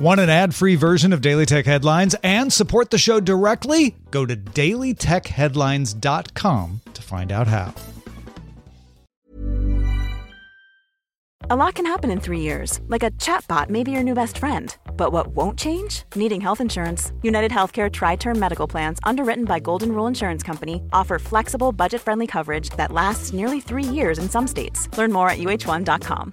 Want an ad free version of Daily Tech Headlines and support the show directly? Go to dailytechheadlines.com to find out how. A lot can happen in three years, like a chatbot may be your new best friend. But what won't change? Needing health insurance. United Healthcare Tri Term Medical Plans, underwritten by Golden Rule Insurance Company, offer flexible, budget friendly coverage that lasts nearly three years in some states. Learn more at uh1.com.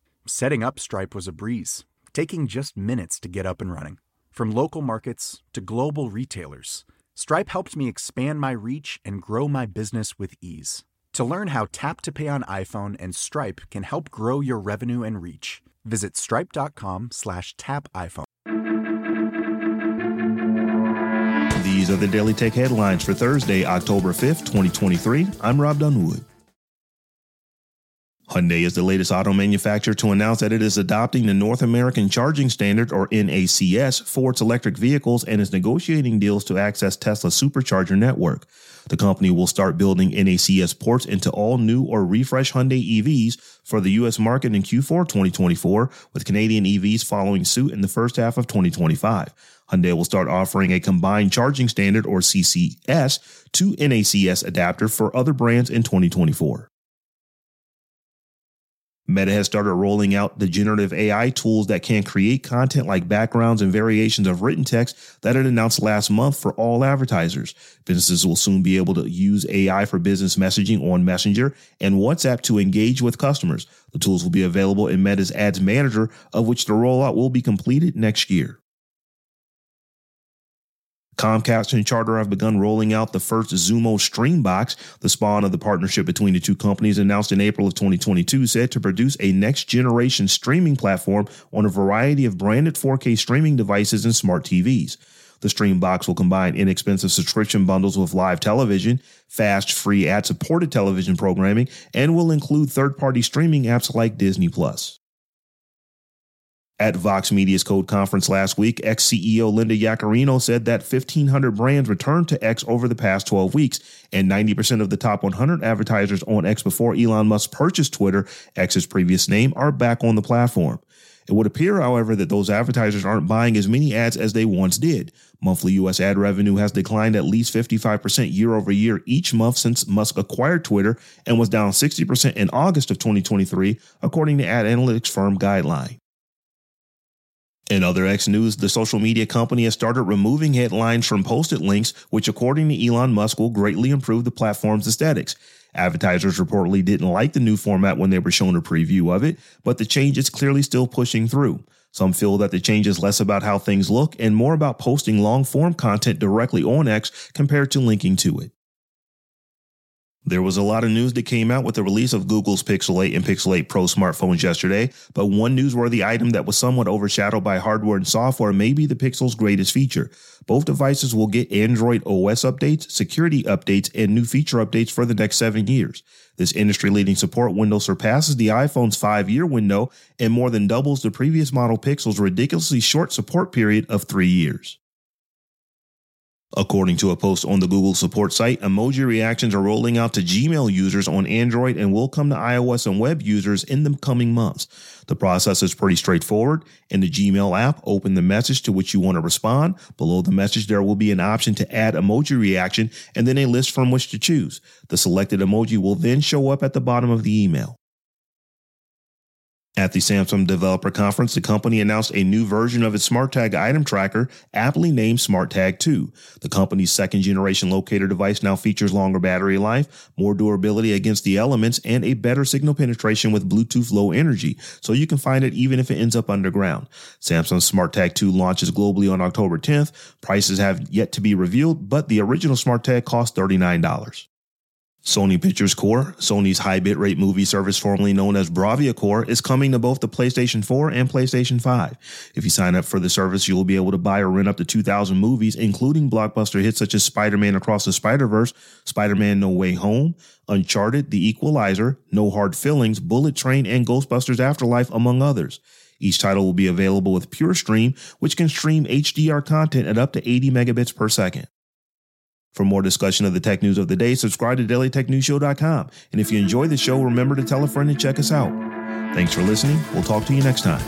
Setting up Stripe was a breeze, taking just minutes to get up and running. From local markets to global retailers, Stripe helped me expand my reach and grow my business with ease. To learn how Tap to Pay on iPhone and Stripe can help grow your revenue and reach, visit stripe.com slash tap iPhone. These are the Daily Tech headlines for Thursday, October 5th, 2023. I'm Rob Dunwood. Hyundai is the latest auto manufacturer to announce that it is adopting the North American Charging Standard, or NACS, for its electric vehicles and is negotiating deals to access Tesla's supercharger network. The company will start building NACS ports into all new or refreshed Hyundai EVs for the U.S. market in Q4 2024, with Canadian EVs following suit in the first half of 2025. Hyundai will start offering a combined charging standard, or CCS, to NACS adapter for other brands in 2024. Meta has started rolling out the generative AI tools that can create content like backgrounds and variations of written text that it announced last month for all advertisers. Businesses will soon be able to use AI for business messaging on Messenger and WhatsApp to engage with customers. The tools will be available in Meta's Ads Manager, of which the rollout will be completed next year. Comcast and Charter have begun rolling out the first Xumo Stream Box. The spawn of the partnership between the two companies announced in April of 2022 said to produce a next generation streaming platform on a variety of branded 4K streaming devices and smart TVs. The Stream Box will combine inexpensive subscription bundles with live television, fast, free ad supported television programming, and will include third party streaming apps like Disney Plus. At Vox Media's Code Conference last week, X CEO Linda Yaccarino said that 1,500 brands returned to X over the past 12 weeks, and 90% of the top 100 advertisers on X before Elon Musk purchased Twitter, X's previous name, are back on the platform. It would appear, however, that those advertisers aren't buying as many ads as they once did. Monthly U.S. ad revenue has declined at least 55% year over year each month since Musk acquired Twitter and was down 60% in August of 2023, according to ad analytics firm Guideline. In other X news, the social media company has started removing headlines from posted links, which according to Elon Musk will greatly improve the platform's aesthetics. Advertisers reportedly didn't like the new format when they were shown a preview of it, but the change is clearly still pushing through. Some feel that the change is less about how things look and more about posting long form content directly on X compared to linking to it. There was a lot of news that came out with the release of Google's Pixel 8 and Pixel 8 Pro smartphones yesterday, but one newsworthy item that was somewhat overshadowed by hardware and software may be the Pixel's greatest feature. Both devices will get Android OS updates, security updates, and new feature updates for the next seven years. This industry leading support window surpasses the iPhone's five year window and more than doubles the previous model Pixel's ridiculously short support period of three years. According to a post on the Google support site, emoji reactions are rolling out to Gmail users on Android and will come to iOS and web users in the coming months. The process is pretty straightforward. In the Gmail app, open the message to which you want to respond. Below the message, there will be an option to add emoji reaction and then a list from which to choose. The selected emoji will then show up at the bottom of the email. At the Samsung Developer Conference, the company announced a new version of its SmartTag item tracker, aptly named SmartTag 2. The company's second generation locator device now features longer battery life, more durability against the elements, and a better signal penetration with Bluetooth low energy, so you can find it even if it ends up underground. Samsung's SmartTag 2 launches globally on October 10th. Prices have yet to be revealed, but the original SmartTag cost $39. Sony Pictures Core, Sony's high bitrate movie service formerly known as Bravia Core, is coming to both the PlayStation 4 and PlayStation 5. If you sign up for the service, you will be able to buy or rent up to 2,000 movies, including blockbuster hits such as Spider-Man Across the Spider-Verse, Spider-Man No Way Home, Uncharted, The Equalizer, No Hard Feelings, Bullet Train, and Ghostbusters Afterlife, among others. Each title will be available with Pure Stream, which can stream HDR content at up to 80 megabits per second. For more discussion of the tech news of the day, subscribe to dailytechnewsshow.com. And if you enjoy the show, remember to tell a friend and check us out. Thanks for listening. We'll talk to you next time.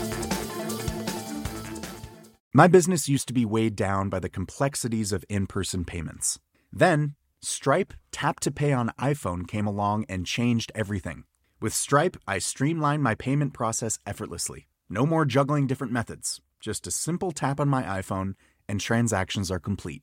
My business used to be weighed down by the complexities of in person payments. Then, Stripe Tap to Pay on iPhone came along and changed everything. With Stripe, I streamlined my payment process effortlessly. No more juggling different methods, just a simple tap on my iPhone, and transactions are complete.